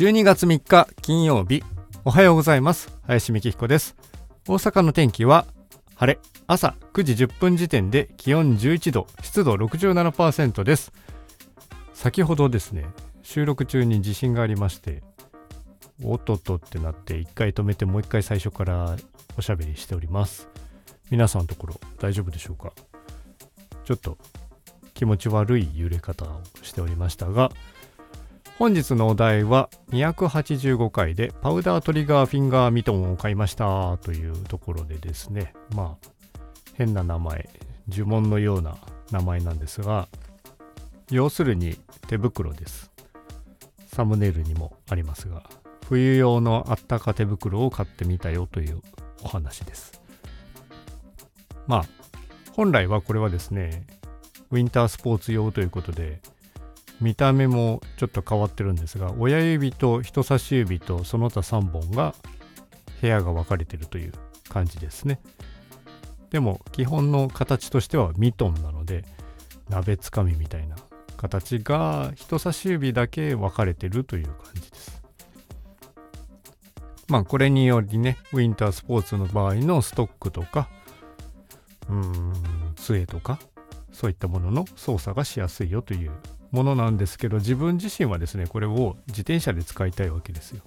12月3日金曜日。おはようございます。林美希彦です。大阪の天気は晴れ。朝9時10分時点で気温11度湿度67%です。先ほどですね収録中に地震がありましておっとっとってなって一回止めてもう一回最初からおしゃべりしております。皆さんのところ大丈夫でしょうか？ちょっと気持ち悪い揺れ方をしておりましたが本日のお題は285回でパウダートリガーフィンガーミトンを買いましたというところでですね。まあ変な名前呪文のような名前なんですが要するに手袋です。サムネイルにもありますが冬用のあったか手袋を買ってみたよというお話です。まあ本来はこれはですねウィンタースポーツ用ということで見た目もちょっと変わってるんですが親指と人差し指とその他3本が部屋が分かれてるという感じですね。でも基本の形としてはミトンなので鍋つかみみたいな形が人差し指だけ分かれてるという感じです。まあこれによりねウィンタースポーツの場合のストックとかうーん杖とかそういったものの操作がしやすいよというものなんですけど自分自身はですねこれを自転車で使いたいわけですよ。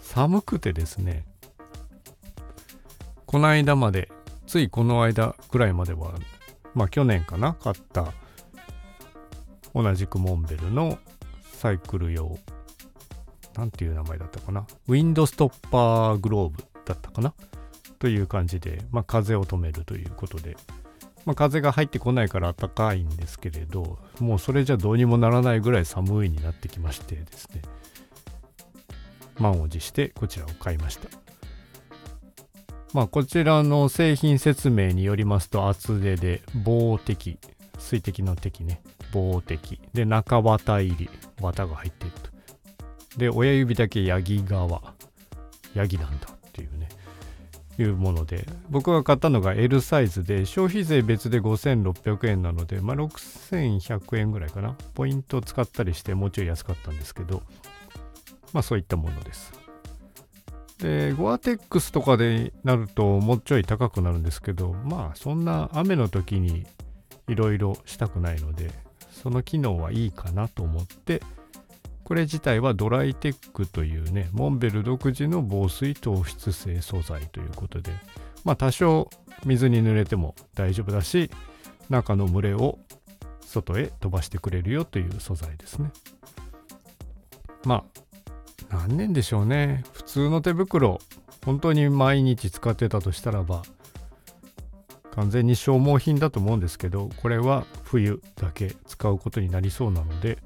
寒くてですねこの間までついこの間ぐらいまではまあ去年かな買った同じくモンベルのサイクル用なんていう名前だったかなウィンドストッパーグローブだったかなという感じで、まあ、風を止めるということでまあ、風が入ってこないから暖かいんですけれどもうそれじゃどうにもならないぐらい寒いになってきましてですね。満を持してこちらを買いました。まあこちらの製品説明によりますと厚手で棒的水滴の滴ね。棒的で中綿入り綿が入っていると。で親指だけヤギ側ヤギなんだ。いうもので僕が買ったのが L サイズで消費税別で5600円なので、まあ、6100円ぐらいかな。ポイントを使ったりしてもうちょい安かったんですけどまあそういったものです。でゴアテックスとかでなるともうちょい高くなるんですけどまあそんな雨の時にいろいろしたくないのでその機能はいいかなと思ってこれ自体はドライテックというね、モンベル独自の防水糖質性素材ということで、まあ多少水に濡れても大丈夫だし、中の群れを外へ飛ばしてくれるよという素材ですね。まあ、何年でしょうね。普通の手袋、本当に毎日使ってたとしたらば、完全に消耗品だと思うんですけど、これは冬だけ使うことになりそうなので、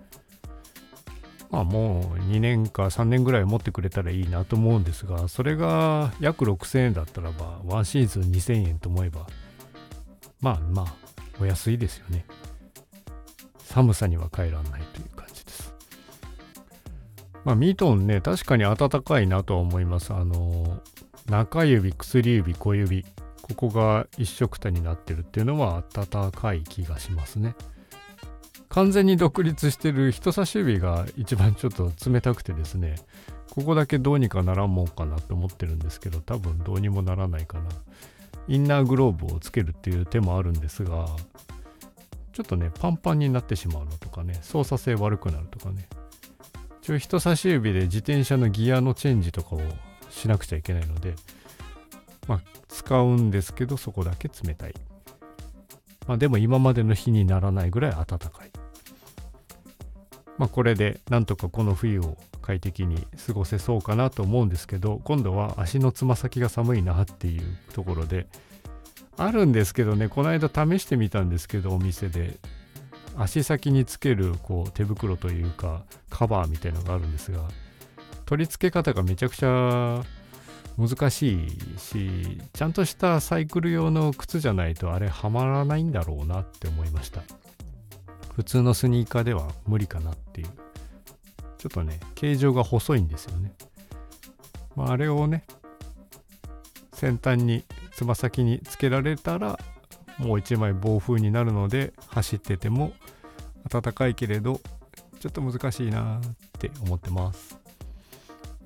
まあもう2年か3年ぐらい持ってくれたらいいなと思うんですが、それが約6000円だったらば、ワンシーズン2000円と思えば、まあまあ、お安いですよね。寒さには変えらないという感じです。まあミトンね、確かに暖かいなとは思います。あの、中指、薬指、小指、ここが一色たになってるっていうのは暖かい気がしますね。完全に独立してる人差し指が一番ちょっと冷たくてですねここだけどうにかならんもんかなって思ってるんですけど多分どうにもならないかな。インナーグローブをつけるっていう手もあるんですがちょっとねパンパンになってしまうのとかね操作性悪くなるとかね。一応人差し指で自転車のギアのチェンジとかをしなくちゃいけないのでまあ使うんですけどそこだけ冷たい。まあでも今までの日にならないぐらい暖かい。まあ、これでなんとかこの冬を快適に過ごせそうかなと思うんですけど今度は足のつま先が寒いなっていうところであるんですけどねこの間試してみたんですけどお店で足先につけるこう手袋というかカバーみたいのがあるんですが取り付け方がめちゃくちゃ難しいしちゃんとしたサイクル用の靴じゃないとあれはまらないんだろうなって思いました。普通のスニーカーでは無理かなっていう。ちょっとね、形状が細いんですよね。まあ、あれをね、先端に、つま先につけられたら、もう一枚暴風になるので、走ってても暖かいけれど、ちょっと難しいなって思ってます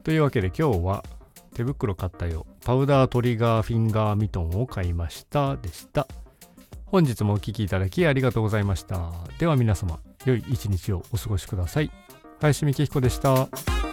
というわけで今日は手袋買ったよパウダートリガーフィンガーミトンを買いましたでした本日もお聴きいただきありがとうございましたでは皆様良い一日をお過ごしください林美希彦でした。